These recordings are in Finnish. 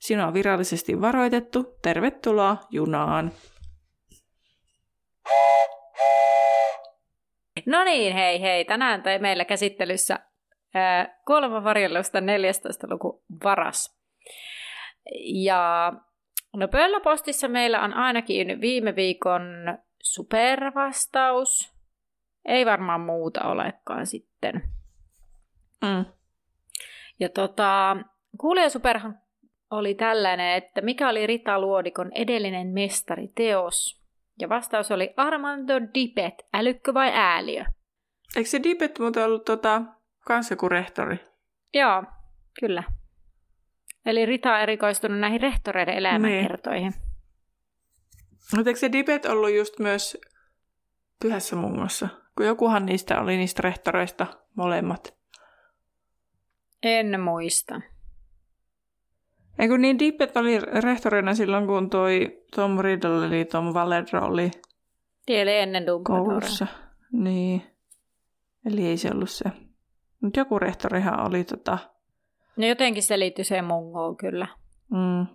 Sinua on virallisesti varoitettu. Tervetuloa junaan. No niin, hei hei. Tänään tai meillä käsittelyssä kuoleman varjelusta 14. luku varas. Ja no pölläpostissa meillä on ainakin viime viikon supervastaus. Ei varmaan muuta olekaan sitten. Mm. Ja tota, kuulija superhan oli tällainen, että mikä oli Rita Luodikon edellinen mestariteos? Ja vastaus oli Armando Dipet, älykkö vai ääliö? Eikö se Dipet muuten ollut tota, kans joku rehtori? Joo, kyllä. Eli Rita on erikoistunut näihin rehtoreiden elämänkertoihin. Niin. Mutta eikö se Dipet ollut just myös pyhässä mungossa? Kun jokuhan niistä oli niistä rehtoreista molemmat. En muista. Eikö niin Dippet oli rehtorina silloin, kun toi Tom Riddle eli Tom Valedro oli Eli ennen koulussa. Niin. Eli ei se ollut se. Mutta joku rehtorihan oli tota... No jotenkin se liittyi se mungoon kyllä. Mm.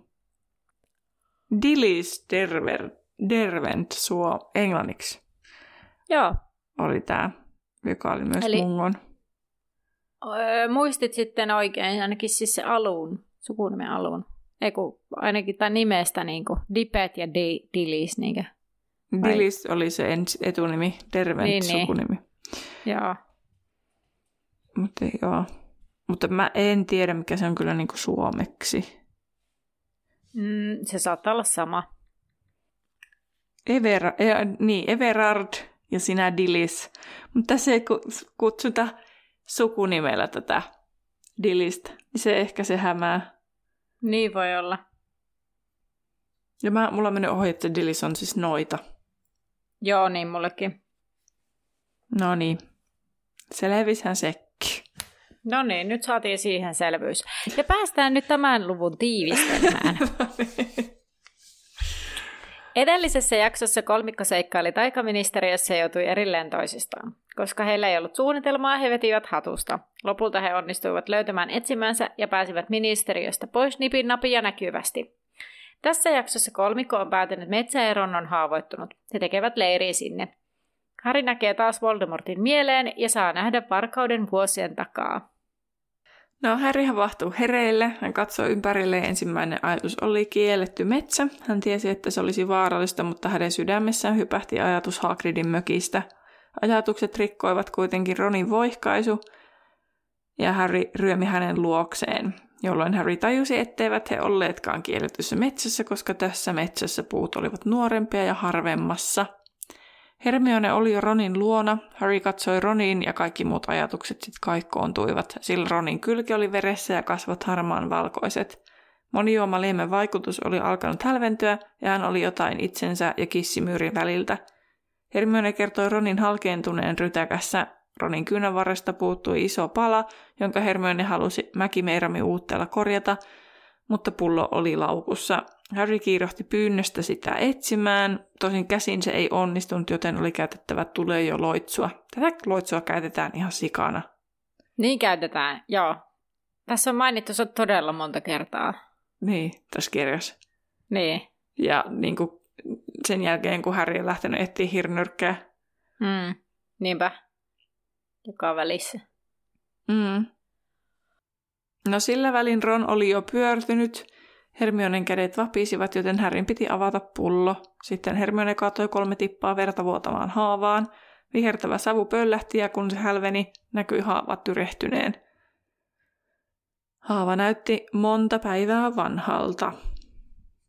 Dilis Derver, Dervent suo englanniksi. Joo. Oli tämä, joka oli myös Eli, mungon. Öö, muistit sitten oikein ainakin siis se alun sukunimen alun. Eiku, ainakin tämän nimestä niin kuin Dipet ja Di, Dilis. Niin kuin. Dilis oli se etunimi, Dervent niin, niin, sukunimi. Niin. Joo. Mutta joo. Mutta mä en tiedä, mikä se on kyllä niin kuin suomeksi. Mm, se saattaa olla sama. Ever, e, niin, Everard ja sinä Dilis. Mutta tässä ei kutsuta sukunimellä tätä Dilistä. Se ehkä se hämää. Niin voi olla. Ja mä, mulla on mennyt ohi, että Dillis on siis noita. Joo, niin mullekin. No niin. Selvishän sekki. No niin, nyt saatiin siihen selvyys. Ja päästään nyt tämän luvun tiivistelmään. Edellisessä jaksossa kolmikko seikkaili taikaministeriössä ja joutui erilleen toisistaan. Koska heillä ei ollut suunnitelmaa, he vetivät hatusta. Lopulta he onnistuivat löytämään etsimänsä ja pääsivät ministeriöstä pois nipin napia näkyvästi. Tässä jaksossa kolmikko on päätynyt metsäeron on haavoittunut. He tekevät leiriä sinne. Harry näkee taas Voldemortin mieleen ja saa nähdä varkauden vuosien takaa. No, Harry havahtuu hereille. Hän katsoo ympärille ensimmäinen ajatus oli kielletty metsä. Hän tiesi, että se olisi vaarallista, mutta hänen sydämessään hypähti ajatus Hagridin mökistä. Ajatukset rikkoivat kuitenkin Ronin voihkaisu, ja Harry ryömi hänen luokseen, jolloin Harry tajusi, etteivät he olleetkaan kielletyssä metsässä, koska tässä metsässä puut olivat nuorempia ja harvemmassa – Hermione oli jo Ronin luona, Harry katsoi Roniin ja kaikki muut ajatukset sitten kaikkoontuivat, sillä Ronin kylki oli veressä ja kasvot harmaan valkoiset. Monijuomaliemen vaikutus oli alkanut hälventyä ja hän oli jotain itsensä ja kissimyyrin väliltä. Hermione kertoi Ronin halkeentuneen rytäkässä. Ronin kynänvarresta puuttui iso pala, jonka Hermione halusi Mäkimeirami uutteella korjata, mutta pullo oli laukussa. Harry kiirohti pyynnöstä sitä etsimään, tosin käsin se ei onnistunut, joten oli käytettävä tulee jo loitsua. Tätä loitsua käytetään ihan sikana. Niin käytetään, joo. Tässä on mainittu se todella monta kertaa. Niin, tässä kirjassa. Niin. Ja niin kuin sen jälkeen, kun Harry on lähtenyt etsiä hirnyrkkää. Mm, niinpä. Joka välissä. Mm. No sillä välin Ron oli jo pyörtynyt Hermionen kädet vapisivat, joten Härin piti avata pullo. Sitten Hermione kaatoi kolme tippaa verta vuotamaan haavaan. Vihertävä savu pöllähti ja kun se hälveni, näkyi haava tyrehtyneen. Haava näytti monta päivää vanhalta.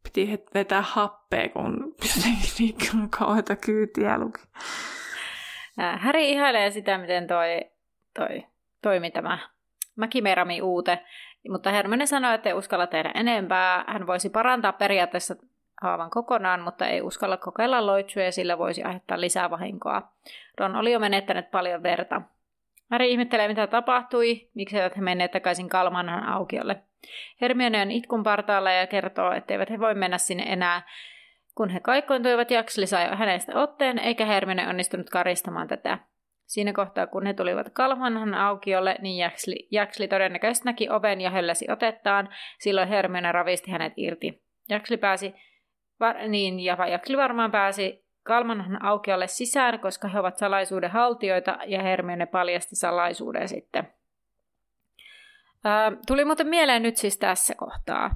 Piti vetää happea, kun jotenkin niin kauheita kyytiä luki. Häri ihailee sitä, miten toi, toi toimi tämä Mäkimerami uute mutta Hermione sanoi, että ei uskalla tehdä enempää. Hän voisi parantaa periaatteessa haavan kokonaan, mutta ei uskalla kokeilla loitsua ja sillä voisi aiheuttaa lisää vahinkoa. Ron oli jo menettänyt paljon verta. Harry ihmettelee, mitä tapahtui, miksi eivät he menneet takaisin Kalmanhan aukiolle. Hermione on itkun partaalla ja kertoo, etteivät he voi mennä sinne enää. Kun he kaikkointuivat, Jaksli sai hänestä otteen, eikä Hermione onnistunut karistamaan tätä. Siinä kohtaa, kun he tulivat Kalmanhan aukiolle, niin Jaksli, Jaksli todennäköisesti näki oven ja hölläsi otettaan. Silloin Hermione ravisti hänet irti. Jaksli pääsi, var, niin, ja Jaksli varmaan pääsi Kalmanhan aukiolle sisään, koska he ovat salaisuuden haltijoita, ja Hermione paljasti salaisuuden sitten. Ää, tuli muuten mieleen nyt siis tässä kohtaa,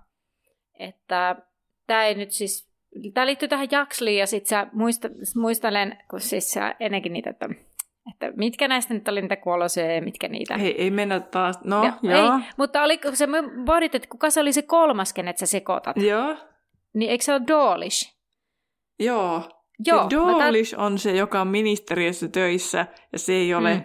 että tämä ei nyt siis, tämä liittyy tähän Jaksliin, ja sitten muista, muistelen, kun siis sä ennenkin niitä, että että mitkä näistä nyt oli niitä kuolosia ja mitkä niitä. Ei, ei mennä taas, no ja, joo. Ei, mutta oliko se, pohdit, että kuka se oli se kolmas, kenet sä sekoitat? Joo. Niin eikö se ole Dawlish? Joo. Joo. Dawlish tämän... on se, joka on ministeriössä töissä ja se ei ole mm.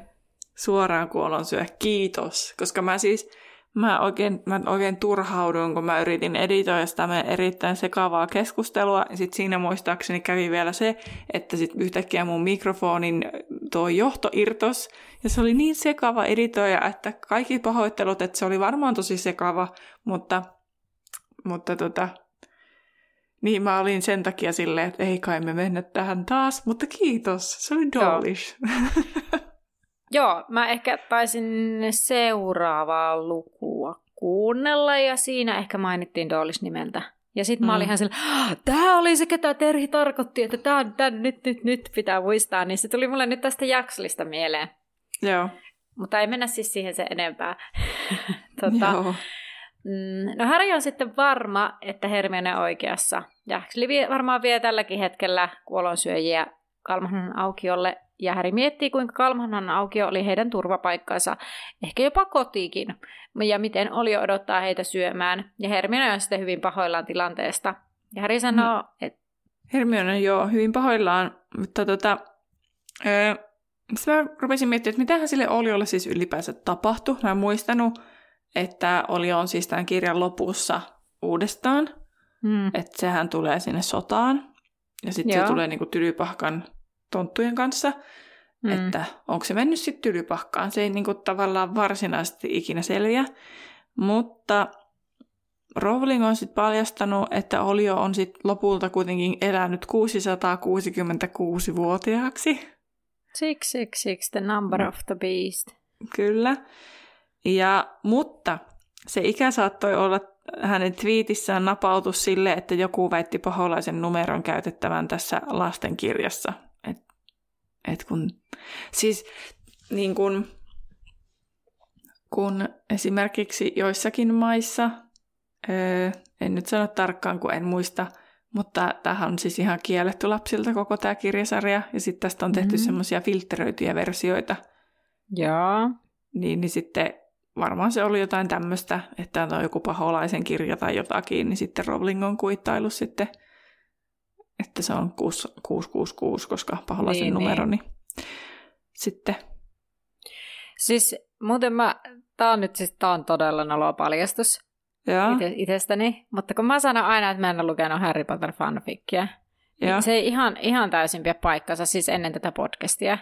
suoraan kuolonsyö. Kiitos. Koska mä siis, Mä oikein, mä oikein turhauduin, kun mä yritin editoida sitä meidän erittäin sekavaa keskustelua. Sitten siinä muistaakseni kävi vielä se, että sitten yhtäkkiä mun mikrofonin tuo johto irtos. Ja se oli niin sekava editoija, että kaikki pahoittelut, että se oli varmaan tosi sekava, mutta, mutta tota, niin mä olin sen takia silleen, että ei kai me mennä tähän taas, mutta kiitos, se oli dollish. Joo, mä ehkä taisin seuraavaa lukua kuunnella ja siinä ehkä mainittiin Doolis nimeltä. Ja sitten mä olin mm. ihan sillä, tämä oli se, ketä Terhi tarkoitti, että tämä on tän, nyt, nyt, nyt pitää muistaa. Niin se tuli mulle nyt tästä jakslista mieleen. Joo. Mutta ei mennä siis siihen se enempää. tota, Joo. Mm, no Harry on sitten varma, että Hermione on oikeassa. Jaksli varmaan vie tälläkin hetkellä kuolonsyöjiä Kalmanan aukiolle ja Häri miettii, kuinka Kalmanan aukio oli heidän turvapaikkansa, ehkä jopa kotiikin, ja miten oli odottaa heitä syömään. Ja Hermione on sitten hyvin pahoillaan tilanteesta. Ja Häri sanoo, mm. että... Hermione joo, hyvin pahoillaan, mutta tota, öö, mä rupesin miettimään, että mitähän sille Oliolle siis ylipäänsä tapahtui. Mä en muistanut, että Oli on siis tämän kirjan lopussa uudestaan, mm. että sehän tulee sinne sotaan. Ja sitten se tulee niinku tylypahkan tonttujen kanssa, mm. että onko se mennyt sitten tylypahkaan. Se ei niinku tavallaan varsinaisesti ikinä selviä, mutta Rowling on sitten paljastanut, että Olio on sitten lopulta kuitenkin elänyt 666-vuotiaaksi. Six, six, six, the number of the beast. Kyllä. Ja, mutta se ikä saattoi olla hänen twiitissään napautus sille, että joku väitti paholaisen numeron käytettävän tässä lastenkirjassa. Et kun, siis niin kun, kun esimerkiksi joissakin maissa, öö, en nyt sano tarkkaan, kun en muista, mutta tähän on siis ihan kielletty lapsilta koko tämä kirjasarja, ja sitten tästä on tehty mm-hmm. semmoisia filtteröityjä versioita. Joo. Niin, niin sitten varmaan se oli jotain tämmöistä, että on joku paholaisen kirja tai jotakin, niin sitten Rowling on kuittailu sitten – että se on 666, koska paholaisen niin, numero, niin. niin sitten. Siis muuten mä, tää on nyt siis, tää on todella noloa paljastus Ite, itsestäni, mutta kun mä sanon aina, että mä en ole lukenut Harry Potter fanfickia, niin se ei ihan, ihan täysin pidä paikkansa, siis ennen tätä podcastia.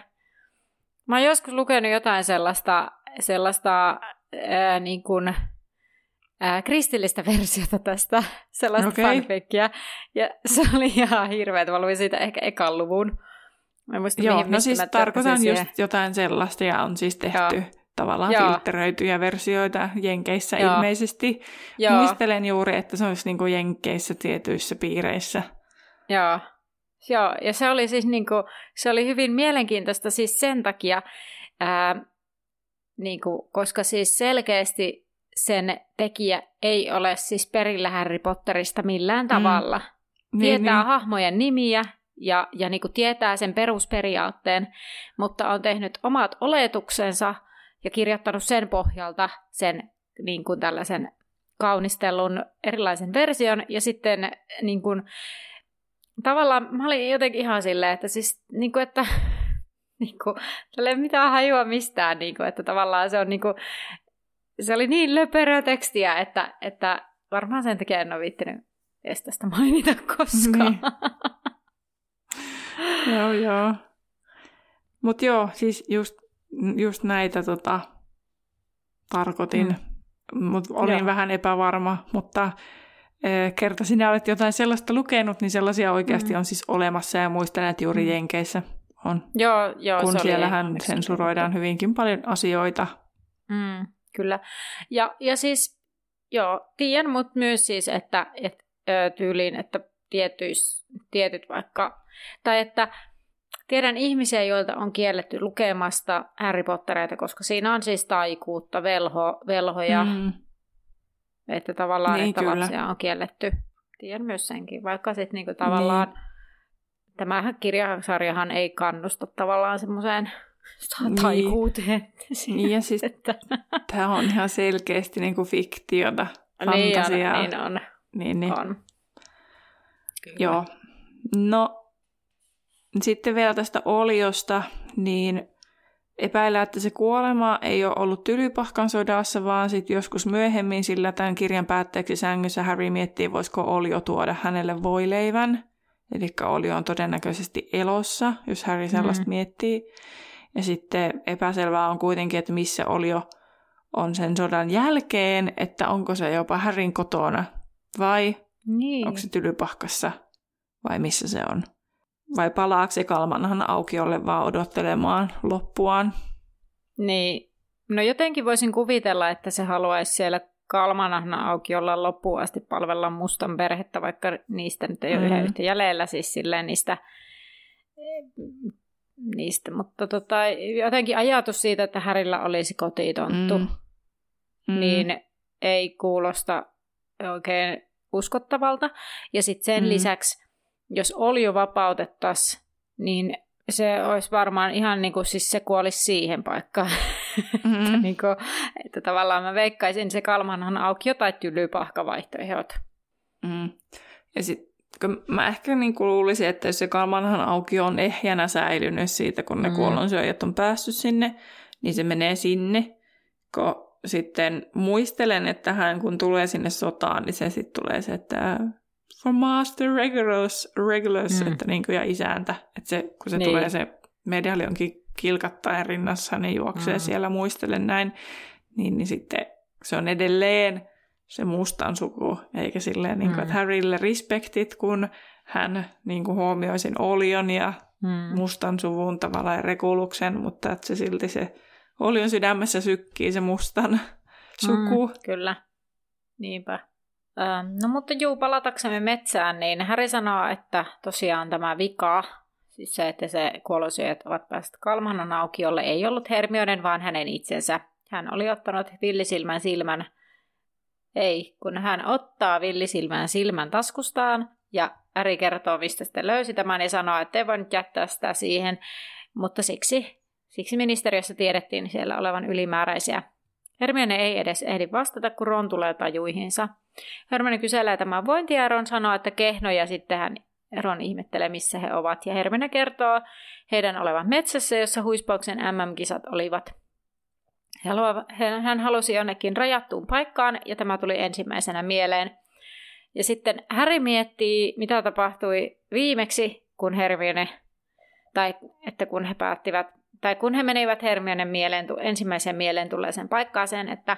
Mä oon joskus lukenut jotain sellaista, sellaista ää, niin kuin, ää, kristillistä versiota tästä, sellaista okay. fanfickia. Ja se oli ihan hirveä, mä luin siitä ehkä ekan luvun. Mä muista, Joo, mihin, no siis tarkoitan just siihen. jotain sellaista ja on siis tehty Joo. tavallaan Joo. filtteröityjä versioita Jenkeissä Joo. ilmeisesti. Joo. Muistelen juuri, että se olisi niin kuin Jenkeissä tietyissä piireissä. Joo. Joo, ja se oli siis niin kuin, se oli hyvin mielenkiintoista siis sen takia, ää, niin kuin, koska siis selkeästi sen tekijä ei ole siis perillä Harry Potterista millään mm. tavalla. Mm. Tietää niin, hahmojen nimiä ja, ja niin kuin tietää sen perusperiaatteen, mutta on tehnyt omat oletuksensa ja kirjoittanut sen pohjalta sen niin kuin tällaisen kaunistellun erilaisen version ja sitten niin kuin, tavallaan mä olin jotenkin ihan silleen, että siis niin kuin, että niin kuin, tällä ei mitään hajua mistään, niin kuin, että tavallaan se on niin kuin, se oli niin löperöä tekstiä, että, että varmaan sen takia en ole viittinyt edes tästä mainita koskaan. Niin. joo, joo. Mutta joo, siis just, just näitä tota, tarkoitin, mm. mutta olin joo. vähän epävarma, mutta e, kerta sinä olet jotain sellaista lukenut, niin sellaisia oikeasti mm. on siis olemassa ja muistelen, että juuri mm. Jenkeissä on. Joo, joo, kun siellähän sensuroidaan hyvinkin paljon asioita. Mm, kyllä. Ja, ja siis, joo, tiedän, mutta myös siis, että et, ö, tyyliin, että tietyis, tietyt vaikka, tai että tiedän ihmisiä, joilta on kielletty lukemasta Harry Pottereita, koska siinä on siis taikuutta, velho, velhoja, mm. että tavallaan, niin, että kyllä. lapsia on kielletty. Tiedän myös senkin, vaikka sitten niinku tavallaan niin tämä kirjasarjahan ei kannusta tavallaan semmoiseen taikuuteen. Niin, ja siis tämä on ihan selkeästi niin kuin fiktiota, fantasiaa. Niin on, niin on. Niin, niin. on. Kyllä. Joo. No, sitten vielä tästä oliosta, niin epäillä, että se kuolema ei ole ollut tylypahkan sodassa, vaan sitten joskus myöhemmin, sillä tämän kirjan päätteeksi sängyssä Harry miettii, voisiko olio tuoda hänelle voileivän. Eli oli on todennäköisesti elossa, jos Harry sellaista mm. miettii. Ja sitten epäselvää on kuitenkin, että missä Olio on sen sodan jälkeen, että onko se jopa Harryn kotona vai niin. onko se tylypahkassa vai missä se on. Vai palaako se Kalmanhan aukiolle vaan odottelemaan loppuaan? Niin, no jotenkin voisin kuvitella, että se haluaisi siellä Kalmanahna auki olla loppuun asti palvella mustan perhettä, vaikka niistä nyt ei ole mm. yhtä jäljellä, siis silleen niistä, niistä. mutta tota, jotenkin ajatus siitä, että Härillä olisi kotitonttu, mm. Mm. niin ei kuulosta oikein uskottavalta. Ja sitten sen mm. lisäksi, jos Olju vapautettaisiin, niin se olisi varmaan ihan niin kuin, siis se kuolisi siihen paikkaan. Mm-hmm. että, niin kuin, että tavallaan mä veikkaisin, se Kalmanhan auki jotain tylypahkavaihtoehdot. Mm. Ja sitten mä ehkä niin kuin luulisin, että jos se Kalmanhan auki on ehjänä säilynyt siitä, kun ne mm. kuollonsyöjät on päässyt sinne, niin se menee sinne. Kun sitten muistelen, että hän kun tulee sinne sotaan, niin se sitten tulee se, että for master regulars, regulars mm. että niin kuin, ja isäntä. Että se, kun se niin. tulee se medaljonkin kilkattaen rinnassa, niin juoksee mm. siellä, muistelen näin, niin, niin sitten se on edelleen se mustan suku, eikä silleen, niin kuin, mm. että Harrylle respektit, kun hän niin kuin huomioi sen Olion ja mm. mustan suvun tavallaan rekuluksen, mutta että se silti se Olion sydämessä sykkii se mustan mm, suku. Mm, kyllä, niinpä. No mutta juu, palataksemme metsään, niin Häri sanoo, että tosiaan tämä vika, siis se, että se kuolosyöt ovat päässeet Kalmanan aukiolle, ei ollut Hermionen, vaan hänen itsensä. Hän oli ottanut villisilmän silmän, ei, kun hän ottaa villisilmän silmän taskustaan, ja Äri kertoo, mistä sitten löysi tämän ja sanoo, että ei voi nyt jättää sitä siihen, mutta siksi, siksi ministeriössä tiedettiin siellä olevan ylimääräisiä. Hermione ei edes ehdi vastata, kun Ron tulee tajuihinsa – Hermione kyselee tämän vointia ja Ron sanoo, että kehnoja sitten hän Ron ihmettelee, missä he ovat. Ja Hermione kertoo heidän olevan metsässä, jossa huispauksen MM-kisat olivat. Hän halusi jonnekin rajattuun paikkaan, ja tämä tuli ensimmäisenä mieleen. Ja sitten Harry miettii, mitä tapahtui viimeksi, kun Hermione, tai että kun he päättivät, tai kun he menivät Hermione mieleen, ensimmäiseen mieleen tulleeseen paikkaaseen, että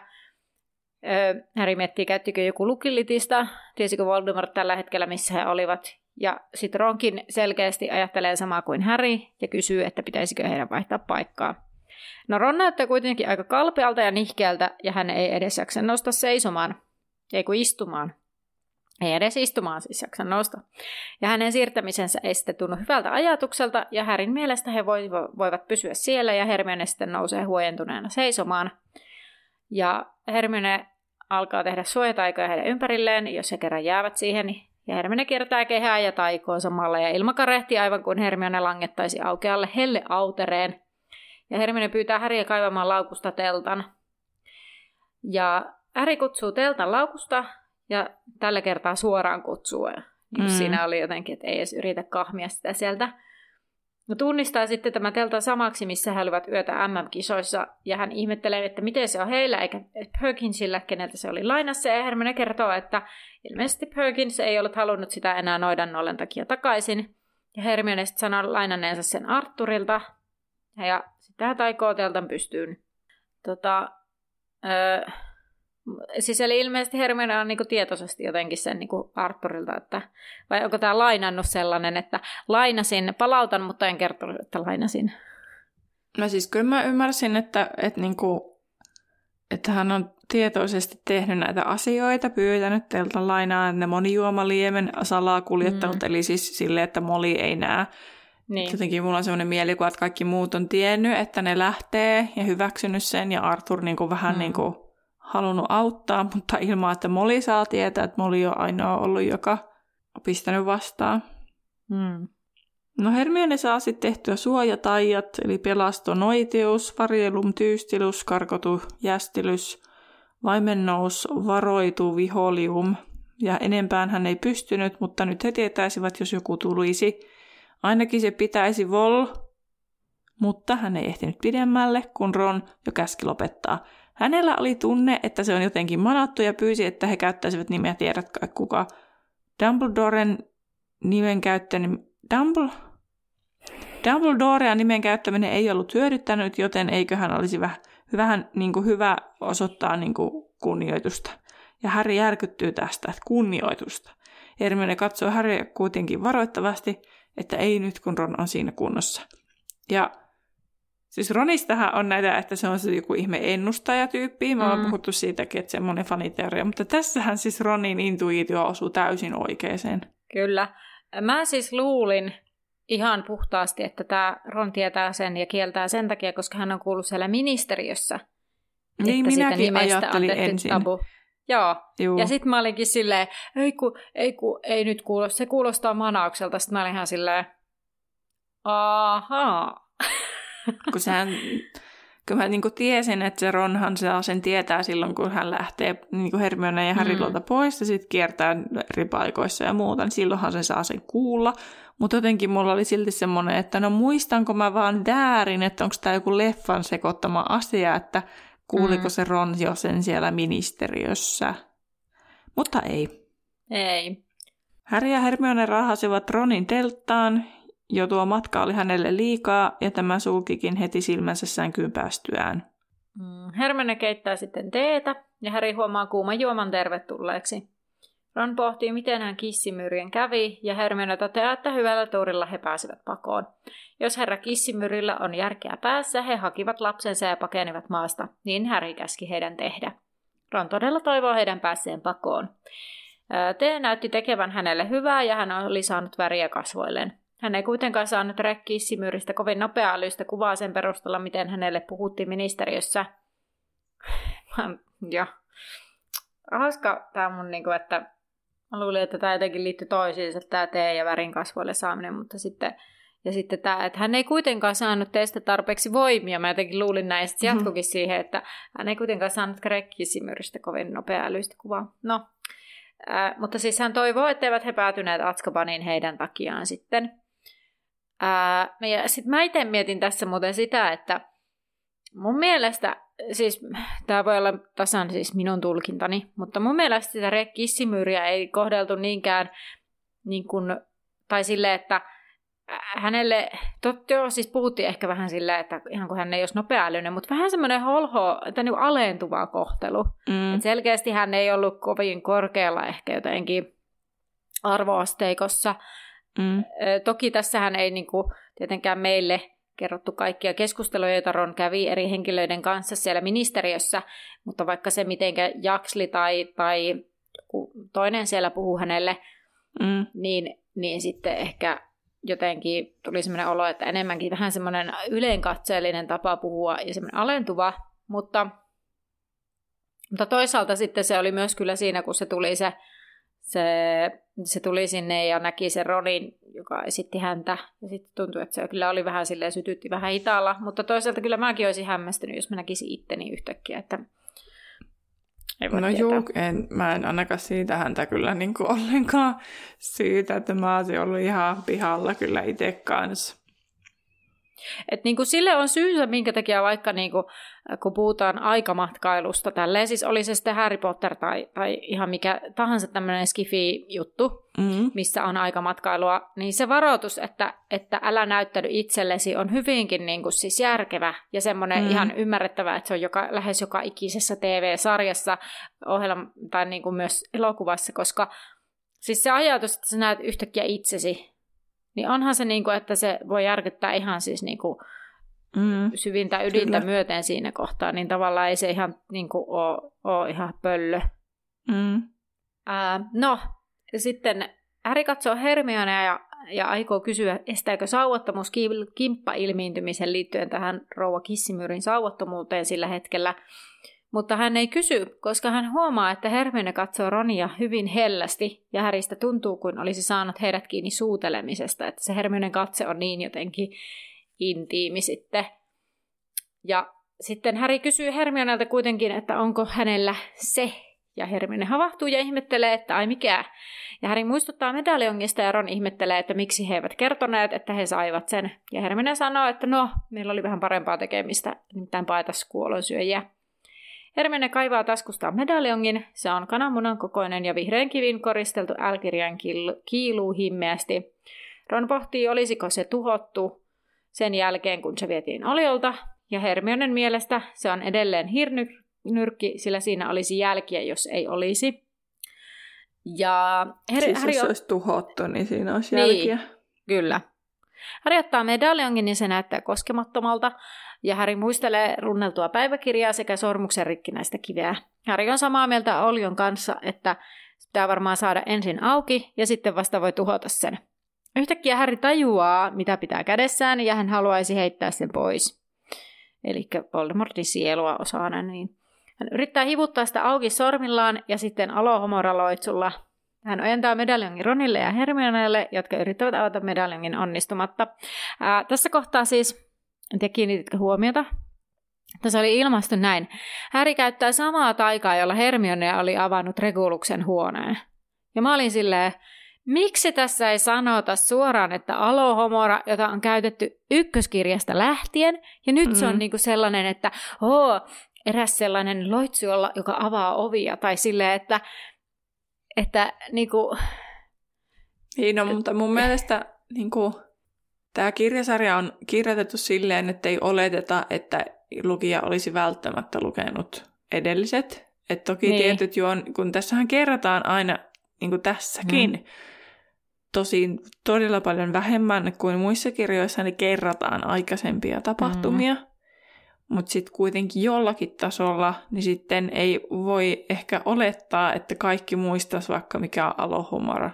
Harry miettii, käyttikö joku lukillitista, tiesikö Voldemort tällä hetkellä, missä he olivat. Ja sitten Ronkin selkeästi ajattelee samaa kuin Harry ja kysyy, että pitäisikö heidän vaihtaa paikkaa. No Ron näyttää kuitenkin aika kalpealta ja nihkeältä ja hän ei edes jaksa nousta seisomaan, ei kun istumaan. Ei edes istumaan siis jaksa nousta. Ja hänen siirtämisensä ei sitten tunnu hyvältä ajatukselta, ja Härin mielestä he voivat pysyä siellä, ja Hermione sitten nousee huojentuneena seisomaan. Ja Hermione alkaa tehdä suojataikoja heidän ympärilleen, jos he kerran jäävät siihen, ja Hermione kiertää kehää ja taikoa samalla, ja ilma karehti aivan kuin Hermione langettaisi aukealle helle autereen. Ja Hermione pyytää Häriä kaivamaan laukusta teltan. Ja Häri kutsuu teltan laukusta, ja tällä kertaa suoraan kutsuu. Mm. Siinä oli jotenkin, että ei edes yritä kahmia sitä sieltä. No tunnistaa sitten tämä teltta samaksi, missä he olivat yötä MM-kisoissa, ja hän ihmettelee, että miten se on heillä, eikä Perkinsillä, keneltä se oli lainassa, ja Hermione kertoo, että ilmeisesti Perkins ei ollut halunnut sitä enää noidan nollen takia takaisin, ja Hermione sitten sanoo lainanneensa sen Arturilta, ja sitten hän taikoo teltan pystyyn. Tota, öö, Siis eli ilmeisesti Hermione on niinku tietoisesti jotenkin sen niinku Arturilta, että vai onko tämä lainannut sellainen, että lainasin, palautan, mutta en kertonut, että lainasin. No siis kyllä mä ymmärsin, että, että, niinku, että hän on tietoisesti tehnyt näitä asioita, pyytänyt teiltä lainaa ne monijuomaliemen salaa kuljettanut, mm. eli siis sille, että Moli ei näe. Niin. Jotenkin mulla on sellainen mielikuva, että kaikki muut on tiennyt, että ne lähtee ja hyväksynyt sen, ja Arthur niinku vähän mm. niinku halunnut auttaa, mutta ilman, että Moli saa tietää, että Moli on ainoa ollut, joka on pistänyt vastaan. Hmm. No Hermione saa sitten tehtyä suojataijat, eli pelasto noiteus, varjelum tyystilus, karkotu jästilys, vaimennous, varoitu viholium, ja enempään hän ei pystynyt, mutta nyt he tietäisivät, jos joku tulisi. Ainakin se pitäisi vol, mutta hän ei ehtinyt pidemmälle, kun Ron jo käski lopettaa. Hänellä oli tunne, että se on jotenkin manattu ja pyysi, että he käyttäisivät nimeä tiedätkö kuka. Dumbledoren nimen käyttäminen... Dumbledore... Dumbledorea nimen käyttäminen ei ollut hyödyttänyt, joten eiköhän olisi vähän, vähän niin kuin hyvä osoittaa niin kuin kunnioitusta. Ja Harry järkyttyy tästä, että kunnioitusta. Hermione katsoo Harryä kuitenkin varoittavasti, että ei nyt kun Ron on siinä kunnossa. Ja Siis Ronistahan on näitä, että se on se joku ihme ennustajatyyppi. Me mm. ollaan puhuttu siitäkin, että semmoinen faniteoria. Mutta tässähän siis Ronin intuitio osuu täysin oikeeseen. Kyllä. Mä siis luulin ihan puhtaasti, että tämä Ron tietää sen ja kieltää sen takia, koska hän on kuullut siellä ministeriössä. Niin, minäkin ajattelin ensin. Tabu. Joo. Juu. Ja sitten mä olinkin silleen, ei, ku, ei, ku, ei nyt kuulosta, se kuulostaa manaukselta. Sitten mä olin ihan silleen, ahaa. kun sehän, kyllä mä niin kuin tiesin, että se Ronhan saa sen tietää silloin, kun hän lähtee niin kuin Hermione ja Harry mm. pois ja sitten kiertää eri paikoissa ja muuta, niin silloinhan se saa sen kuulla. Mutta jotenkin mulla oli silti semmoinen, että no muistanko mä vaan väärin, että onko tämä joku leffan sekoittama asia, että kuuliko mm. se Ron jo sen siellä ministeriössä. Mutta ei. Ei. Harry ja Hermione rahasivat Ronin telttaan jo tuo matka oli hänelle liikaa ja tämä sulkikin heti silmänsä sänkyyn päästyään. Mm, Hermione keittää sitten teetä ja Häri huomaa kuuman juoman tervetulleeksi. Ron pohtii, miten hän kissimyrien kävi, ja Hermione toteaa, että hyvällä tuurilla he pääsivät pakoon. Jos herra kissimyrillä on järkeä päässä, he hakivat lapsensa ja pakenivat maasta, niin Häri käski heidän tehdä. Ron todella toivoo heidän päässeen pakoon. Tee näytti tekevän hänelle hyvää ja hän oli saanut väriä kasvoilleen. Hän ei kuitenkaan saanut räkkiä Simyristä kovin nopea-älyistä kuvaa sen perusteella, miten hänelle puhuttiin ministeriössä. ja hauska tämä mun, niinku, että mä luulin, että tämä jotenkin liittyy toisiinsa, tämä tee ja värin kasvoille saaminen, mutta sitten ja sitten tämä, että hän ei kuitenkaan saanut teistä tarpeeksi voimia. Mä jotenkin luulin näin, että mm-hmm. jatkukin siihen, että hän ei kuitenkaan saanut Simyristä kovin nopea älyistä kuvaa. No, ää, mutta siis hän toivoo, etteivät he päätyneet Atskabaniin heidän takiaan sitten. Ää, ja sitten mä itse mietin tässä muuten sitä, että mun mielestä, siis tämä voi olla tasan siis minun tulkintani, mutta mun mielestä sitä kissimyyriä ei kohdeltu niinkään niin kuin, tai sille, että hänelle, totta joo, siis puhuttiin ehkä vähän silleen, että ihan kuin hän ei olisi nopeaälyinen, mutta vähän semmoinen holho, tai niin alentuva kohtelu. Mm. Et selkeästi hän ei ollut kovin korkealla ehkä jotenkin arvoasteikossa, Mm. Toki tässähän ei niin kuin, tietenkään meille kerrottu kaikkia keskusteluja, joita Ron kävi eri henkilöiden kanssa siellä ministeriössä, mutta vaikka se, miten Jaksli tai, tai toinen siellä puhuu hänelle, mm. niin, niin sitten ehkä jotenkin tuli sellainen olo, että enemmänkin vähän semmoinen yleinkatseellinen tapa puhua ja semmoinen alentuva, mutta, mutta toisaalta sitten se oli myös kyllä siinä, kun se tuli se se, se tuli sinne ja näki sen Ronin, joka esitti häntä. Ja sitten tuntui, että se kyllä oli vähän silleen, sytytti vähän hitaalla. Mutta toisaalta kyllä mäkin olisin hämmästynyt, jos mä näkisin itteni yhtäkkiä, että ei voi no juu, en, mä en ainakaan siitä häntä kyllä niin kuin ollenkaan siitä, että mä olisin ollut ihan pihalla kyllä itse kanssa. Et niinku sille on syynsä, minkä takia vaikka niinku, kun puhutaan aikamatkailusta, tälleen siis oli se sitten Harry Potter tai, tai ihan mikä tahansa tämmöinen skifi-juttu, mm-hmm. missä on aikamatkailua, niin se varoitus, että, että älä näyttäydy itsellesi on hyvinkin niinku siis järkevä ja semmoinen mm-hmm. ihan ymmärrettävä, että se on joka, lähes joka ikisessä TV-sarjassa ohjelma, tai niinku myös elokuvassa, koska siis se ajatus, että sä näet yhtäkkiä itsesi niin onhan se, niin kuin, että se voi järkyttää ihan siis niin kuin, mm, syvintä ydintä kyllä. myöten siinä kohtaa, niin tavallaan ei se ihan niin kuin, ole, ole ihan pöllö. Mm. Ää, no, sitten Harry katsoo Hermionea ja, ja aikoo kysyä, estääkö sauvattomuus kimppa-ilmiintymisen liittyen tähän rouva Kissimyrin sauvattomuuteen sillä hetkellä. Mutta hän ei kysy, koska hän huomaa, että Hermione katsoo Ronia hyvin hellästi ja Häristä tuntuu, kuin olisi saanut heidät kiinni suutelemisesta, että se Hermionen katse on niin jotenkin intiimi sitten. Ja sitten Häri kysyy Hermionelta kuitenkin, että onko hänellä se, ja Hermione havahtuu ja ihmettelee, että ai mikä. Ja Häri muistuttaa medaljongista ja Ron ihmettelee, että miksi he eivät kertoneet, että he saivat sen. Ja Hermione sanoo, että no, meillä oli vähän parempaa tekemistä, nimittäin paeta kuolonsyöjiä. Hermione kaivaa taskustaan medaljongin. Se on kananmunan kokoinen ja vihreän kivin koristeltu älkirjan kiiluu himmeästi. Ron pohtii, olisiko se tuhottu sen jälkeen, kun se vietiin oliolta. Ja Hermionen mielestä se on edelleen hirnyrkki, sillä siinä olisi jälkiä, jos ei olisi. Ja Her- siis jos se olisi tuhottu, niin siinä olisi niin, jälkiä. Kyllä. Harry ottaa medaljongin, niin se näyttää koskemattomalta ja Häri muistelee runneltua päiväkirjaa sekä sormuksen rikkinäistä kiveä. Häri on samaa mieltä Olion kanssa, että pitää varmaan saada ensin auki ja sitten vasta voi tuhota sen. Yhtäkkiä Häri tajuaa, mitä pitää kädessään ja hän haluaisi heittää sen pois. Eli Voldemortin sielua osaana. Niin. Hän yrittää hivuttaa sitä auki sormillaan ja sitten alohomoraloitsulla hän ojentaa medaljongin Ronille ja Hermionelle, jotka yrittävät avata medaljongin onnistumatta. Ää, tässä kohtaa siis en tiedä, kiinnititkö huomiota. Tässä oli ilmasto näin. Häri käyttää samaa taikaa, jolla Hermione oli avannut Reguluksen huoneen. Ja mä olin silleen, miksi tässä ei sanota suoraan, että alohomora, jota on käytetty ykköskirjasta lähtien, ja nyt mm-hmm. se on mm-hmm. niinku sellainen, että oo, eräs sellainen loitsu, joka avaa ovia, tai silleen, että, että niinku... Niin, no, mutta mun mielestä niinku, Tämä kirjasarja on kirjoitettu silleen, että ei oleteta, että lukija olisi välttämättä lukenut edelliset. Et toki niin. tietyt juon, kun tässähän kerrotaan aina, niin kuin tässäkin, hmm. tosi todella paljon vähemmän kuin muissa kirjoissa, niin kerrataan aikaisempia tapahtumia. Hmm. Mutta sitten kuitenkin jollakin tasolla, niin sitten ei voi ehkä olettaa, että kaikki muistaisi vaikka mikä on alohumara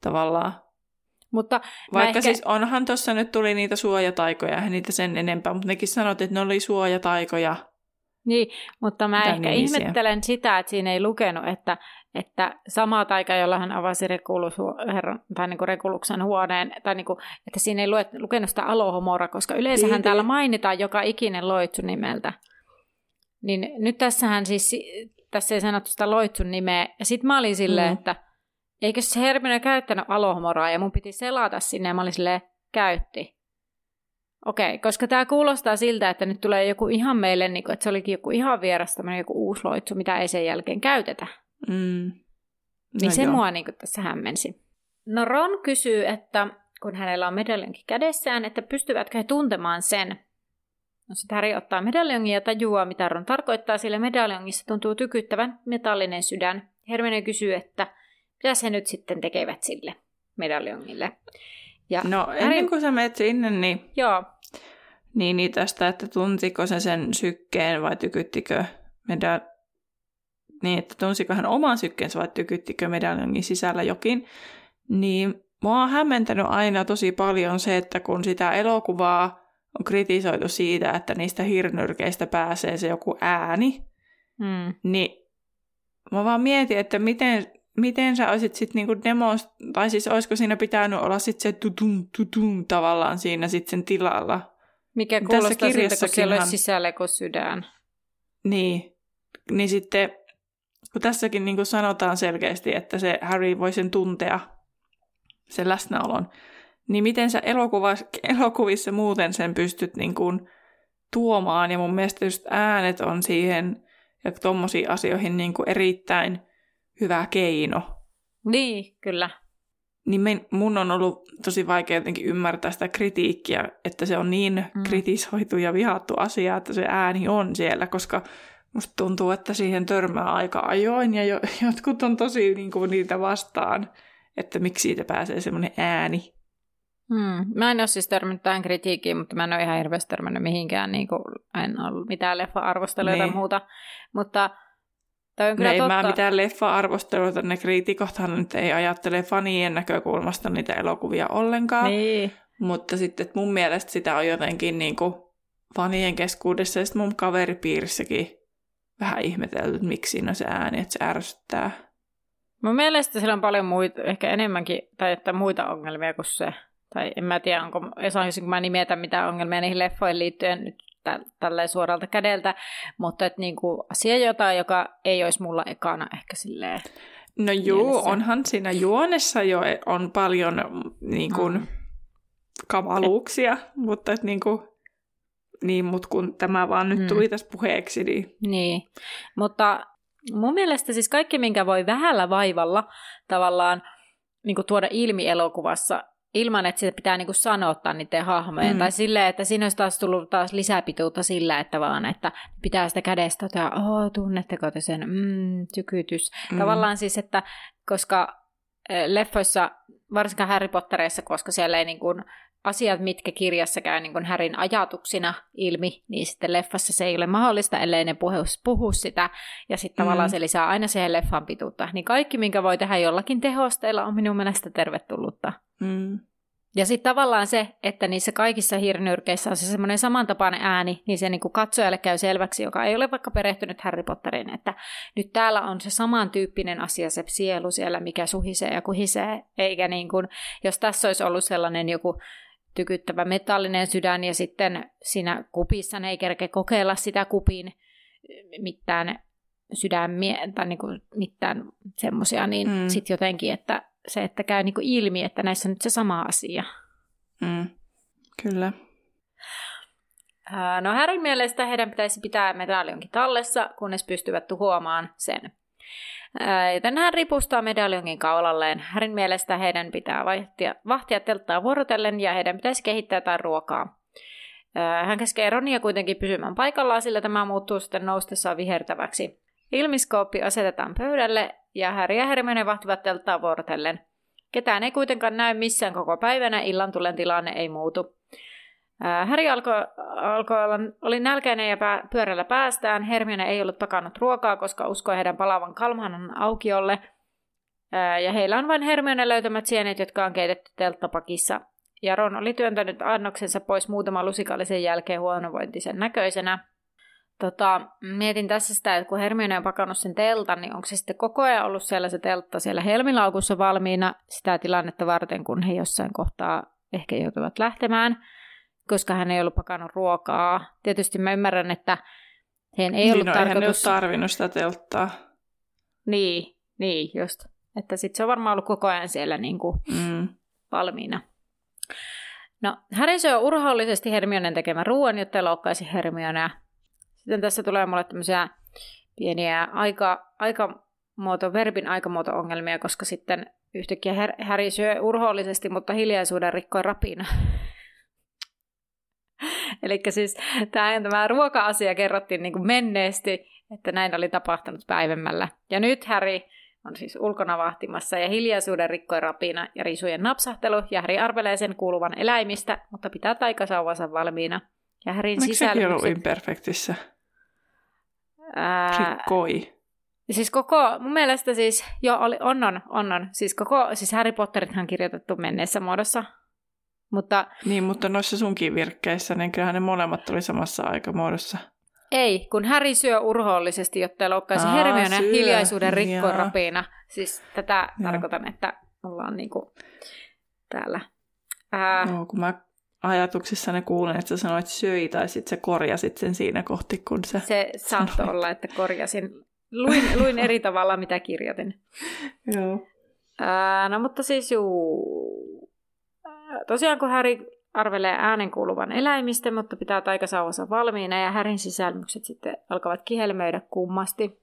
tavallaan. Mutta Vaikka ehkä... siis onhan tuossa nyt tuli niitä suojataikoja, eihän niitä sen enempää, mutta nekin sanot, että ne oli suojataikoja. Niin, mutta mä ehkä nimisiä. ihmettelen sitä, että siinä ei lukenut, että, että sama taika, jolla hän avasi Rekulus, herran, tai niin Rekuluksen huoneen, tai niin kuin, että siinä ei luet, lukenut sitä alohomora, koska yleensähän niin, täällä mainitaan joka ikinen loitsu nimeltä. Niin nyt tässähän siis, tässä ei sanottu sitä loitsun nimeä, ja sitten mä olin silleen, mm. että eikö se Hermione käyttänyt alohomoraa ja mun piti selata sinne ja mä olin silleen, käytti. Okei, koska tämä kuulostaa siltä, että nyt tulee joku ihan meille, niin kuin, että se olikin joku ihan vieras joku uusi loitsu, mitä ei sen jälkeen käytetä. Mm. No niin se joo. mua niin kuin, tässä hämmensi. No Ron kysyy, että kun hänellä on medaljonki kädessään, että pystyvätkö he tuntemaan sen. No sitten Harry ottaa medaljongia ja tajuaa, mitä Ron tarkoittaa, sillä medaljongissa tuntuu tykyttävän metallinen sydän. Hermione kysyy, että mitä he nyt sitten tekevät sille medaljongille. Ja no Harry... ennen kuin sä menet sinne, niin, Joo. niin, niin tästä, että tuntiko se sen sykkeen vai tykyttikö medal... niin, että tunsiko hän oman sykkeensä vai tykyttikö medaljongin sisällä jokin, niin mua on hämmentänyt aina tosi paljon se, että kun sitä elokuvaa on kritisoitu siitä, että niistä hirnyrkeistä pääsee se joku ääni, mm. niin mä vaan mietin, että miten miten sä olisit sitten niinku demos, tai siis olisiko siinä pitänyt olla sitten se tutum, tutum tavallaan siinä sitten sen tilalla. Mikä kuulostaa siltä, kun siellä olisi sisällä kuin sydän. Niin, niin sitten kun tässäkin niin kuin sanotaan selkeästi, että se Harry voi sen tuntea, sen läsnäolon, niin miten sä elokuvissa, elokuvissa muuten sen pystyt niin kuin tuomaan, ja mun mielestä just äänet on siihen ja tommosiin asioihin niin kuin erittäin hyvä keino. Niin, kyllä. Niin men, mun on ollut tosi vaikea jotenkin ymmärtää sitä kritiikkiä, että se on niin mm. kritisoitu ja vihattu asia, että se ääni on siellä, koska musta tuntuu, että siihen törmää aika ajoin ja jo, jotkut on tosi niin kuin, niitä vastaan, että miksi siitä pääsee semmoinen ääni. Hmm. Mä en ole siis törmännyt tähän kritiikkiin, mutta mä en ole ihan hirveästi törmännyt mihinkään, niin kuin, en ole mitään leffa-arvostelua tai niin. muuta. Mutta toi on kyllä no, totta. Ei mä mitään leffa-arvosteluita, ne kriitikothan nyt ei ajattele fanien näkökulmasta niitä elokuvia ollenkaan. Niin. Mutta sitten että mun mielestä sitä on jotenkin niin kuin fanien keskuudessa ja sitten mun kaveripiirissäkin vähän ihmetelty, että miksi siinä on se ääni, että se ärsyttää. Mun mielestä sillä on paljon muita, ehkä enemmänkin, tai että muita ongelmia kuin se. Tai en mä tiedä, onko, osaisinko mä nimetä mitään ongelmia niihin leffoihin liittyen nyt tälleen suoralta kädeltä, mutta että niinku asia jotain, joka ei olisi mulla ekana ehkä silleen No juu, mielessä. onhan siinä juonessa jo on paljon niin kuin, mm. kamaluuksia, et... mutta et, niin kuin, niin, mutta kun tämä vaan nyt mm. tuli tässä puheeksi, niin... Niin, mutta mun mielestä siis kaikki, minkä voi vähällä vaivalla tavallaan niin kuin tuoda ilmi elokuvassa, ilman, että sitä pitää niinku sanottaa niiden hahmojen. Mm. Tai silleen, että siinä olisi taas tullut taas lisäpituutta sillä, että vaan, että pitää sitä kädestä ja oh, tunnetteko te sen, mm, tykytys. Mm. Tavallaan siis, että koska leffoissa, varsinkaan Harry Potterissa, koska siellä ei niin kuin, asiat, mitkä kirjassa käy niin kuin Härin ajatuksina ilmi, niin sitten leffassa se ei ole mahdollista, ellei ne puhu, puhu sitä, ja sitten mm. tavallaan se lisää aina siihen leffan pituutta. Niin kaikki, minkä voi tehdä jollakin tehosteilla, on minun mielestä tervetullutta. Mm. Ja sitten tavallaan se, että niissä kaikissa hirnyrkeissä on se semmoinen samantapainen ääni, niin se niin kuin katsojalle käy selväksi, joka ei ole vaikka perehtynyt Harry Potteriin, että nyt täällä on se samantyyppinen asia, se sielu siellä, mikä suhisee ja kuhisee, eikä niin kuin, jos tässä olisi ollut sellainen joku tykyttävä metallinen sydän ja sitten siinä kupissa ne ei kerke kokeilla sitä kupin mitään sydämiä tai niin kuin mitään semmoisia, niin mm. sitten jotenkin, että se, että käy niin kuin ilmi, että näissä on nyt se sama asia. Mm. Kyllä. No Härin mielestä heidän pitäisi pitää medaljonkin tallessa, kunnes pystyvät tuhoamaan sen. Joten hän ripustaa medaljonkin kaulalleen. Härin mielestä heidän pitää vahtia, vahtia telttaa vuorotellen ja heidän pitäisi kehittää jotain ruokaa. Hän käskee Ronia kuitenkin pysymään paikallaan, sillä tämä muuttuu sitten noustessaan vihertäväksi. Ilmiskooppi asetetaan pöydälle ja Harry ja Hermione vahtivat telttaa vuorotellen. Ketään ei kuitenkaan näy missään koko päivänä, illan tulen tilanne ei muutu. Häri alkoi, alkoi olla, oli nälkäinen ja pyörällä päästään. Hermione ei ollut pakannut ruokaa, koska uskoi heidän palavan kalmanan aukiolle. Ja heillä on vain Hermione löytämät sienet, jotka on keitetty telttapakissa. Ja Ron oli työntänyt annoksensa pois muutaman lusikallisen jälkeen huonovointisen näköisenä. Tota, mietin tässä sitä, että kun Hermione on pakannut sen teltan, niin onko se sitten koko ajan ollut siellä se teltta siellä helmilaukussa valmiina sitä tilannetta varten, kun he jossain kohtaa ehkä joutuvat lähtemään, koska hän ei ollut pakannut ruokaa. Tietysti mä ymmärrän, että hän ei ollut niin, no, tarkoitus... Ei tarvinnut sitä telttaa. Niin, niin just. Että sitten se on varmaan ollut koko ajan siellä niin kuin mm. valmiina. No, Harry syö urhoollisesti Hermionen tekemän ruoan, jotta loukkaisi Hermionea. Sitten tässä tulee mulle tämmöisiä pieniä aika, aikamuoto, verbin aikamuoto-ongelmia, koska sitten yhtäkkiä Häri syö urhoollisesti, mutta hiljaisuuden rikkoi rapina. Eli siis tämä, tämä ruoka-asia kerrottiin niin kuin menneesti, että näin oli tapahtunut päivämällä. Ja nyt Häri on siis ulkona vahtimassa ja hiljaisuuden rikkoi rapina ja risujen napsahtelu, ja Häri arvelee sen kuuluvan eläimistä, mutta pitää taikasauvansa valmiina. Ja Härin Miksi sekin ollut imperfektissä? Ää, Rikkoi. Siis koko, mun mielestä siis, joo, oli, on, on, on, on. Siis koko, siis Harry Potterithan kirjoitettu menneessä muodossa. Mutta, niin, mutta noissa sunkin virkkeissä, niin kyllähän ne molemmat oli samassa aikamuodossa. Ei, kun Harry syö urhoollisesti, jotta loukkaisi Hermione hiljaisuuden rikkorapiina. Siis tätä Joo. tarkoitan, että ollaan niinku täällä. Ää... No, kun mä ajatuksissa ne kuulen, että sä sanoit söi tai sitten sä korjasit sen siinä kohti, kun sä Se saattoi olla, että korjasin. Luin, luin eri tavalla, mitä kirjoitin. Joo. Ää, no mutta siis juu. Tosiaan kun Harry arvelee äänen kuuluvan eläimistä, mutta pitää taikasauvansa valmiina ja Härin sisälmykset sitten alkavat kihelmöidä kummasti.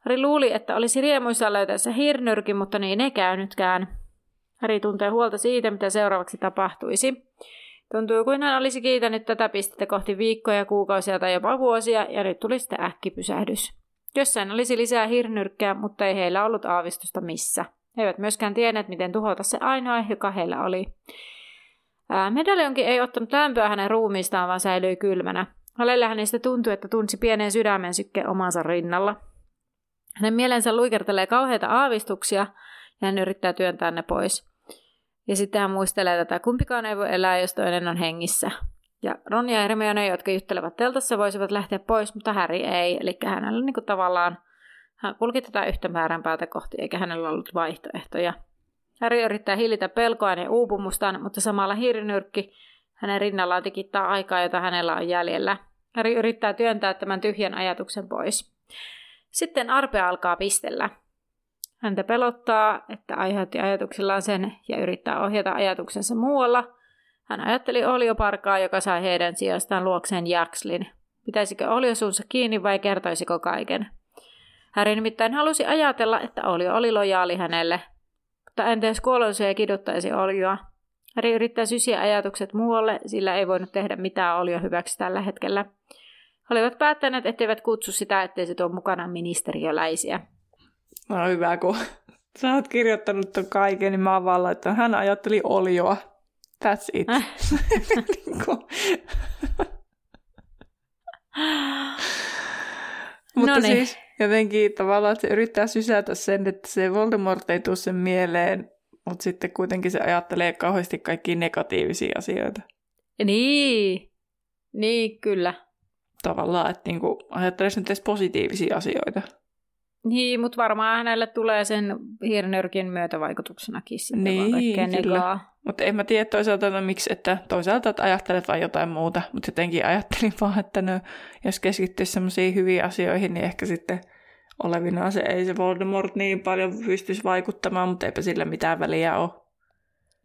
Harry luuli, että olisi riemuissa löytäessä hirnyrkin, mutta niin ei käynytkään. Harry tuntee huolta siitä, mitä seuraavaksi tapahtuisi. Tuntuu kuin hän olisi kiitänyt tätä pistettä kohti viikkoja, kuukausia tai jopa vuosia, ja nyt tuli sitten äkkipysähdys. Jossain olisi lisää hirnyrkkää, mutta ei heillä ollut aavistusta missä. He eivät myöskään tienneet, miten tuhota se ainoa, joka heillä oli. Medaljonkin ei ottanut lämpöä hänen ruumiistaan, vaan säilyi kylmänä. Hänelle hänestä tuntui, että tunsi pienen sydämen sykke omansa rinnalla. Hänen mielensä luikertelee kauheita aavistuksia ja hän yrittää työntää ne pois. Ja sitten hän muistelee tätä, kumpikaan ei voi elää, jos toinen on hengissä. Ja Ron ja Hermione, jotka juttelevat teltassa, voisivat lähteä pois, mutta Harry ei. Eli hänellä niin kuin tavallaan, hän kulki tätä yhtä määränpäätä kohti, eikä hänellä ollut vaihtoehtoja. Harry yrittää hillitä pelkoaan ja uupumustaan, mutta samalla hiirinyrkki hänen rinnallaan tikittaa aikaa, jota hänellä on jäljellä. Harry yrittää työntää tämän tyhjän ajatuksen pois. Sitten Arpe alkaa pistellä. Häntä pelottaa, että aiheutti ajatuksillaan sen ja yrittää ohjata ajatuksensa muualla. Hän ajatteli olioparkaa, joka sai heidän sijastaan luokseen Jakslin. Pitäisikö olio suunsa kiinni vai kertoisiko kaiken? Häri nimittäin halusi ajatella, että olio oli lojaali hänelle, mutta entä jos kuoloisia kiduttaisi olioa? Häri yrittää sysiä ajatukset muualle, sillä ei voinut tehdä mitään olio hyväksi tällä hetkellä. He olivat päättäneet, etteivät kutsu sitä, ettei se tuo mukana ministeriöläisiä. No hyvä, kun sä oot kirjoittanut ton kaiken, niin mä oon vaan laittanut, hän ajatteli olioa. That's it. Äh. Mutta Noniin. siis jotenkin tavallaan, että se yrittää sysätä sen, että se Voldemort ei tule sen mieleen, mutta sitten kuitenkin se ajattelee kauheasti kaikki negatiivisia asioita. Niin, niin kyllä. Tavallaan, että niinku ajattelisi nyt edes positiivisia asioita. Niin, mutta varmaan hänelle tulee sen hiirenyrkin myötävaikutuksenakin sitten niin, kyllä. Mutta en mä tiedä toisaalta, että miksi, että toisaalta että ajattelet vain jotain muuta, mutta jotenkin ajattelin vaan, että no, jos keskittyisi semmoisiin hyviin asioihin, niin ehkä sitten olevina se ei se Voldemort niin paljon pystyisi vaikuttamaan, mutta eipä sillä mitään väliä ole.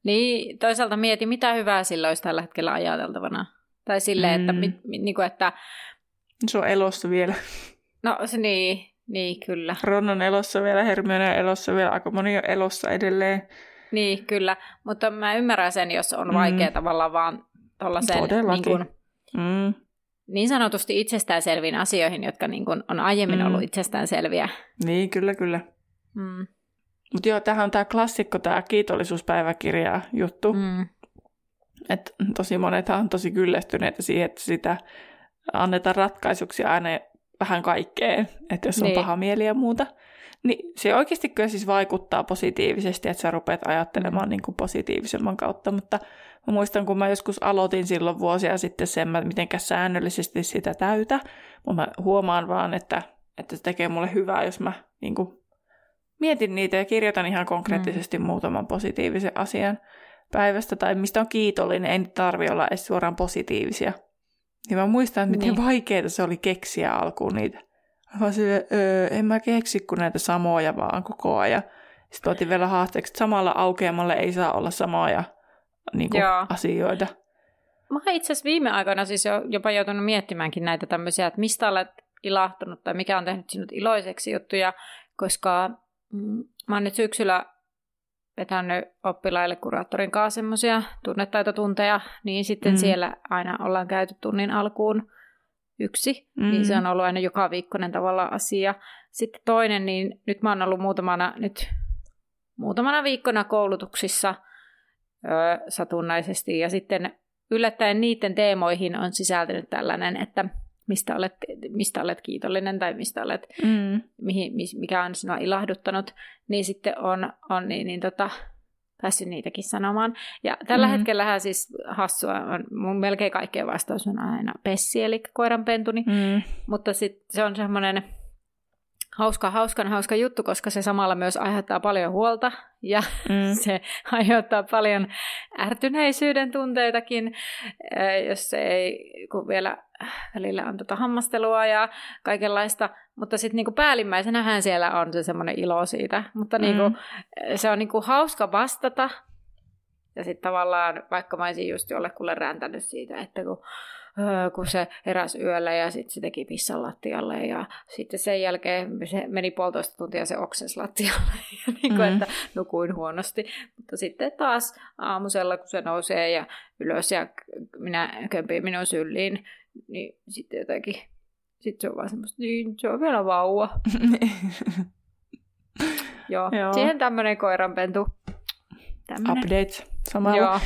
Niin, toisaalta mieti, mitä hyvää sillä olisi tällä hetkellä ajateltavana. Tai silleen, mm. että, mi, mi, niin kuin, että... Se on elossa vielä. No se niin, niin, kyllä. Ron on elossa vielä, Hermione on elossa vielä, aika moni on elossa edelleen. Niin, kyllä. Mutta mä ymmärrän sen, jos on vaikea mm. tavallaan vaan tuollaisen niin, kuin, mm. Niin sanotusti itsestäänselviin asioihin, jotka niin kuin on aiemmin mm. ollut itsestäänselviä. Niin, kyllä, kyllä. Mm. Mutta joo, tähän on tämä klassikko, tämä kiitollisuuspäiväkirja juttu. Mm. Et tosi monethan on tosi kyllästyneitä siihen, että sitä annetaan ratkaisuksi aina vähän kaikkeen, että jos on niin. paha mieli ja muuta. Niin se oikeasti kyllä siis vaikuttaa positiivisesti, että sä rupeat ajattelemaan niin kuin positiivisemman kautta, mutta mä muistan, kun mä joskus aloitin silloin vuosia sitten sen, miten säännöllisesti sitä täytä, mutta mä huomaan vaan, että, että se tekee mulle hyvää, jos mä niin kuin mietin niitä ja kirjoitan ihan konkreettisesti mm. muutaman positiivisen asian päivästä tai mistä on kiitollinen, ei tarvi olla edes suoraan positiivisia. Ja mä muistan, että miten niin. vaikeaa se oli keksiä alkuun niitä. Mä sille, öö, en mä keksi kuin näitä samoja vaan koko ajan. Sitten otin vielä haasteeksi, että samalla aukeamalle ei saa olla samoja niin kuin, asioita. Mä oon itse asiassa viime aikoina siis jo, jopa joutunut miettimäänkin näitä tämmöisiä, että mistä olet ilahtunut tai mikä on tehnyt sinut iloiseksi juttuja, koska mm, mä oon nyt syksyllä vetänyt oppilaille kuraattorin kanssa semmoisia tunnetaitotunteja, niin sitten mm. siellä aina ollaan käyty tunnin alkuun yksi, mm. niin se on ollut aina joka viikkoinen tavalla asia. Sitten toinen, niin nyt mä oon ollut muutamana, nyt, muutamana viikkona koulutuksissa ö, satunnaisesti, ja sitten yllättäen niiden teemoihin on sisältynyt tällainen, että mistä olet, mistä olet kiitollinen tai mistä olet, mm. mihin, mikä on sinua ilahduttanut, niin sitten on, on niin, niin tota, päässyt niitäkin sanomaan. Ja tällä mm. hetkellä siis hassua on, mun melkein kaikkeen vastaus on aina Pessi, eli koiranpentuni, mm. mutta sitten se on semmoinen hauska, hauskan hauska juttu, koska se samalla myös aiheuttaa paljon huolta ja mm. se aiheuttaa paljon ärtyneisyyden tunteitakin, jos se ei, kun vielä välillä on tota hammastelua ja kaikenlaista, mutta sitten niinku päällimmäisenähän siellä on se semmoinen ilo siitä, mutta niinku, mm. se on niinku hauska vastata Ja sitten tavallaan, vaikka mä olisin just jollekulle räntänyt siitä, että kun kun se eräs yöllä ja sitten se teki pissan lattialle ja sitten sen jälkeen se meni puolitoista tuntia se oksensi lattialle ja niin kuin, mm. että nukuin huonosti. Mutta sitten taas aamusella, kun se nousee ja ylös ja minä kömpii minun syliin, niin sitten jotenkin, sitten se on vaan semmoista, niin se on vielä vauva. Joo, Joo. siihen tämmöinen koiranpentu. Tämmönen. Update samalla. Joo.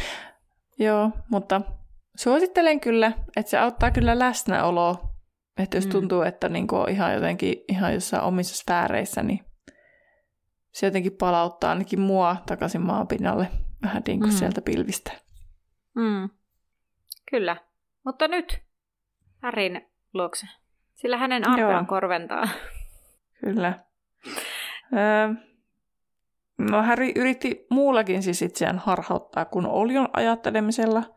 Joo, mutta Suosittelen kyllä, että se auttaa kyllä läsnäoloa. Että jos mm. tuntuu, että niinku on ihan jotenkin ihan jossain omissa sfääreissä, niin se jotenkin palauttaa ainakin mua takaisin maapinnalle vähän niin kuin mm. sieltä pilvistä. Mm. Kyllä. Mutta nyt Härin luokse. Sillä hänen arpeaan korventaa. Kyllä. Öö, no Häri yritti muullakin siis itseään harhauttaa kuin Olion ajattelemisella –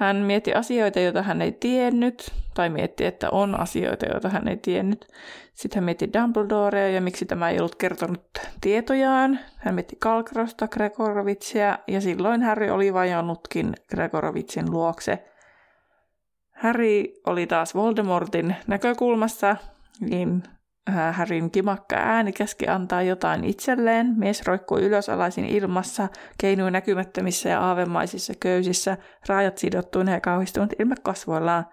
hän mietti asioita, joita hän ei tiennyt, tai mietti, että on asioita, joita hän ei tiennyt. Sitten hän mietti Dumbledorea ja miksi tämä ei ollut kertonut tietojaan. Hän mietti Kalkrosta, Gregorovitsia, ja silloin Harry oli vajonnutkin Gregorovitsin luokse. Harry oli taas Voldemortin näkökulmassa, niin Äh, Härin kimakka ääni käski antaa jotain itselleen. Mies roikkui ylösalaisin ilmassa, keinui näkymättömissä ja aavemaisissa köysissä, raajat sidottuina ja kauhistunut ilme kasvoillaan.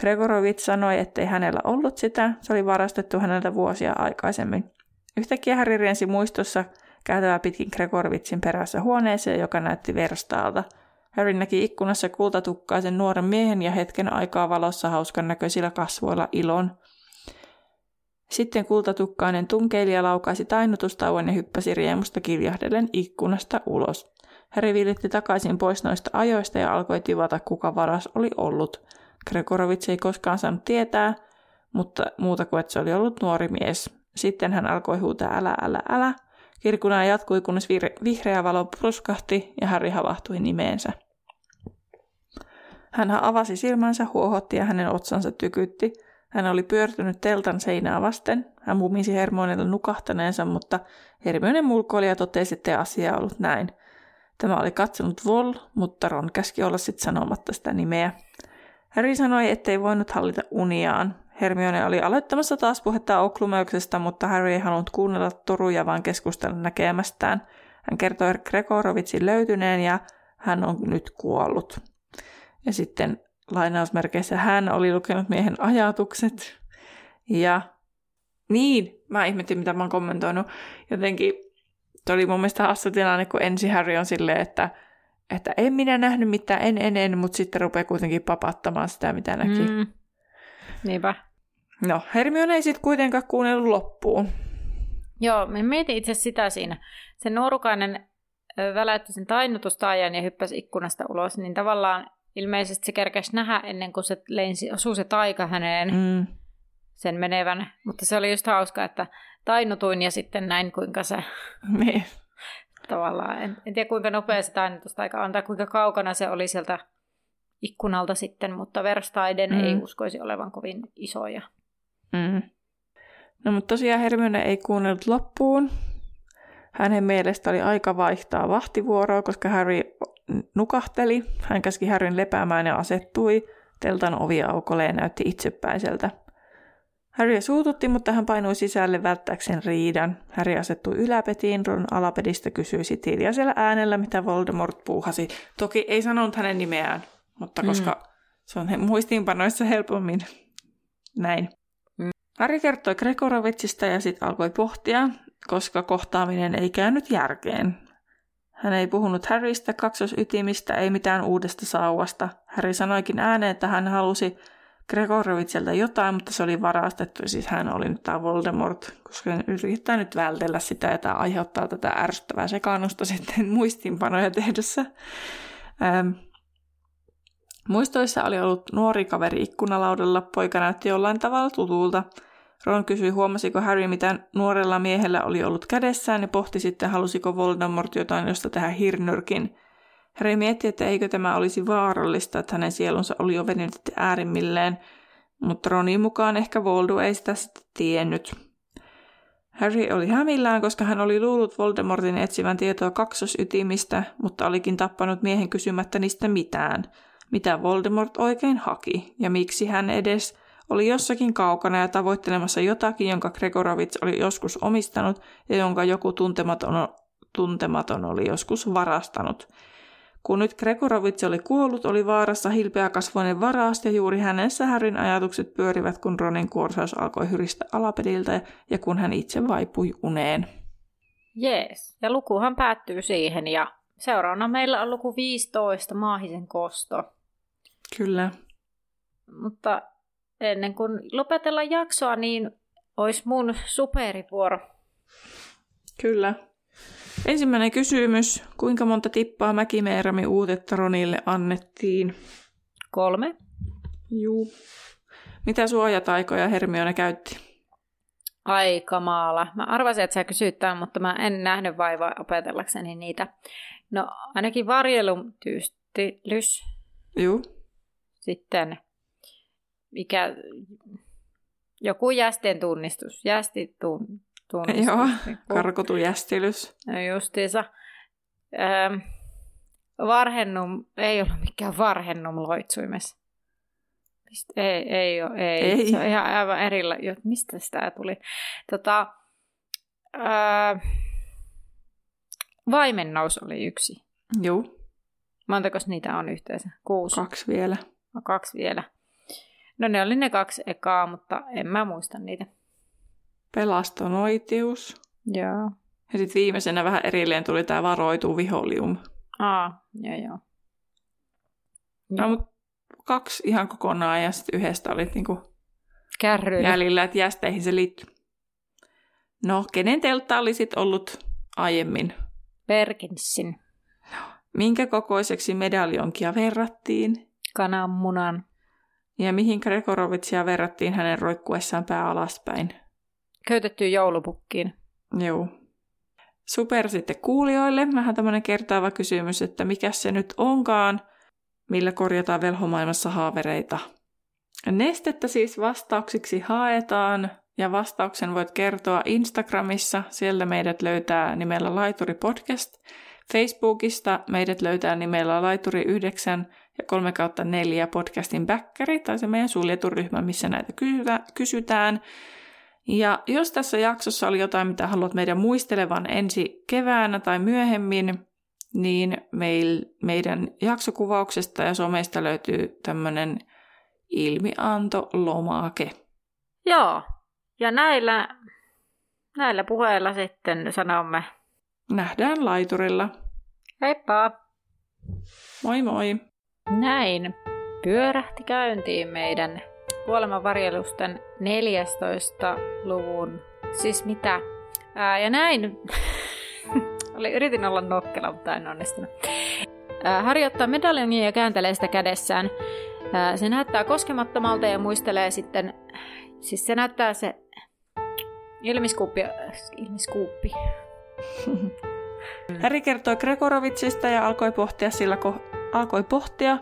Gregorovits sanoi, ettei hänellä ollut sitä, se oli varastettu häneltä vuosia aikaisemmin. Yhtäkkiä Häri riensi muistossa käytävä pitkin Gregorovitsin perässä huoneeseen, joka näytti verstaalta. Harry näki ikkunassa kultatukkaisen nuoren miehen ja hetken aikaa valossa hauskan näköisillä kasvoilla ilon. Sitten kultatukkainen tunkeilija laukaisi tainutustauon ja hyppäsi riemusta kiljahdellen ikkunasta ulos. Häri vilitti takaisin pois noista ajoista ja alkoi tivata, kuka varas oli ollut. Gregorovits ei koskaan saanut tietää, mutta muuta kuin, että se oli ollut nuori mies. Sitten hän alkoi huutaa älä, älä, älä. Kirkuna jatkui, kunnes vihreä valo pruskahti ja Harry havahtui nimeensä. Hän avasi silmänsä, huohotti ja hänen otsansa tykytti – hän oli pyörtynyt teltan seinää vasten. Hän mumisi Hermionelle nukahtaneensa, mutta Hermione mulkoili ja totesi, että asia ollut näin. Tämä oli katsonut Vol, mutta Ron käski olla sitten sanomatta sitä nimeä. Harry sanoi, ettei voinut hallita uniaan. Hermione oli aloittamassa taas puhetta Oklumeuksesta, mutta Harry ei halunnut kuunnella toruja, vaan keskustella näkemästään. Hän kertoi Gregorovitsin löytyneen ja hän on nyt kuollut. Ja sitten lainausmerkeissä hän oli lukenut miehen ajatukset. Ja niin, mä ihmettin, mitä mä oon kommentoinut. Jotenkin se oli mun mielestä hassu tilanne, kun ensi Harry on silleen, että, että en minä nähnyt mitään, en, en, en, mutta sitten rupeaa kuitenkin papattamaan sitä, mitä näki. Mm. Niinpä. No, Hermione ei sitten kuitenkaan kuunnellut loppuun. Joo, mä mietin itse sitä siinä. Se nuorukainen väläytti sen tainutustaajan ja hyppäsi ikkunasta ulos, niin tavallaan ilmeisesti se kerkesi nähdä ennen kuin se lensi, osui se taika häneen mm. sen menevän. Mutta se oli just hauska, että tainutuin ja sitten näin kuinka se niin. tavallaan, en, en tiedä kuinka nopea se tainnutustaika on tai kuinka kaukana se oli sieltä ikkunalta sitten, mutta verstaiden mm. ei uskoisi olevan kovin isoja. Mm. No mutta tosiaan Hermione ei kuunnellut loppuun. Hänen mielestä oli aika vaihtaa vahtivuoroa, koska Harry nukahteli. Hän käski Harryn lepäämään ja asettui. Teltan ovi aukolle ja näytti itsepäiseltä. Harry suututti, mutta hän painui sisälle välttääkseen riidan. Harry asettui yläpetiin, Ron alapedistä kysyi hiljaisella äänellä, mitä Voldemort puuhasi. Toki ei sanonut hänen nimeään, mutta koska mm. se on muistiinpanoissa helpommin näin. Harry kertoi Gregorovitsista ja sitten alkoi pohtia, koska kohtaaminen ei käynyt järkeen. Hän ei puhunut Harrystä kaksosytimistä, ei mitään uudesta sauvasta. Harry sanoikin ääneen, että hän halusi Gregorovitselta jotain, mutta se oli varastettu. Siis hän oli nyt tämä Voldemort, koska hän yrittää nyt vältellä sitä, että aiheuttaa tätä ärsyttävää sekaannusta sitten muistiinpanoja tehdessä. Ähm. Muistoissa oli ollut nuori kaveri ikkunalaudalla. Poika näytti jollain tavalla tutulta. Ron kysyi, huomasiko Harry, mitä nuorella miehellä oli ollut kädessään ja pohti sitten, halusiko Voldemort jotain, josta tehdä hirnyrkin. Harry mietti, että eikö tämä olisi vaarallista, että hänen sielunsa oli jo venynyt äärimmilleen, mutta Ronin mukaan ehkä Voldu ei sitä sitten tiennyt. Harry oli hämillään, koska hän oli luullut Voldemortin etsivän tietoa kaksosytimistä, mutta olikin tappanut miehen kysymättä niistä mitään. Mitä Voldemort oikein haki, ja miksi hän edes oli jossakin kaukana ja tavoittelemassa jotakin, jonka Gregorovits oli joskus omistanut ja jonka joku tuntematon, tuntematon oli joskus varastanut. Kun nyt Gregorovits oli kuollut, oli vaarassa hilpeäkasvoinen varast ja juuri hänessä Härin ajatukset pyörivät, kun Ronin kuorsaus alkoi hyristä alapediltä ja kun hän itse vaipui uneen. Jees, ja lukuhan päättyy siihen ja seuraavana meillä on luku 15, Maahisen kosto. Kyllä. Mutta ennen kuin lopetellaan jaksoa, niin olisi mun superivuoro. Kyllä. Ensimmäinen kysymys. Kuinka monta tippaa Mäkimeerami uutetta Ronille annettiin? Kolme. Juu. Mitä suojataikoja Hermione käytti? Aika maala. Mä arvasin, että sä kysyt tämän, mutta mä en nähnyt vaivaa opetellakseni niitä. No ainakin varjelum tyystilys. Juu. Sitten mikä, joku jästeen tunnistus. Jästi tun, tunnistus. Joo, Niin karkotujästilys. No justiinsa. Ähm, varhennum, ei ollut mikään varhennum loitsuimessa. Ei, ei ole, ei. Ei. Se on ihan aivan erillä. Jo, mistä sitä tuli? Tota, äh, vaimennous oli yksi. Juu, Montako niitä on yhteensä? Kuusi. kaksi vielä. No, kaksi vielä. No ne oli ne kaksi ekaa, mutta en mä muista niitä. Pelastonoitius. Joo. Ja sitten viimeisenä vähän erilleen tuli tämä varoitu viholium. Aa, joo joo. No, mutta kaksi ihan kokonaan ja sitten yhdestä oli niinku Kärryillä. jäljellä, että jästeihin se liittyy. No, kenen teltta oli sitten ollut aiemmin? Perkinsin. Minkä kokoiseksi medaljonkia verrattiin? Kananmunan. Ja mihin Gregorovitsia verrattiin hänen roikkuessaan pää alaspäin? Köytettyyn joulupukkiin. Joo. Super sitten kuulijoille. Vähän tämmöinen kertaava kysymys, että mikä se nyt onkaan, millä korjataan velhomaailmassa haavereita. Nestettä siis vastauksiksi haetaan ja vastauksen voit kertoa Instagramissa. Siellä meidät löytää nimellä Laituri Podcast. Facebookista meidät löytää nimellä Laituri 9 ja 3 kautta 4 podcastin backkari tai se meidän suljettu ryhmä, missä näitä kysytä- kysytään. Ja jos tässä jaksossa oli jotain, mitä haluat meidän muistelevan ensi keväänä tai myöhemmin, niin meil, meidän jaksokuvauksesta ja someista löytyy tämmöinen ilmianto-lomake. Joo. Ja näillä, näillä puheilla sitten sanomme Nähdään laiturilla. heippa! Moi moi! Näin pyörähti käyntiin meidän kuolemanvarjelusten 14. luvun. Siis mitä? Ää, ja näin. Oli, yritin olla nokkela, mutta en onnistunut. Ää, Harry ottaa medaljonia ja kääntelee sitä kädessään. Ää, se näyttää koskemattomalta ja muistelee sitten... Siis se näyttää se ilmiskuuppi... Ilmiskuuppi. Häri kertoi Gregorovitsista ja alkoi pohtia, sillä ko- alkoi pohtia,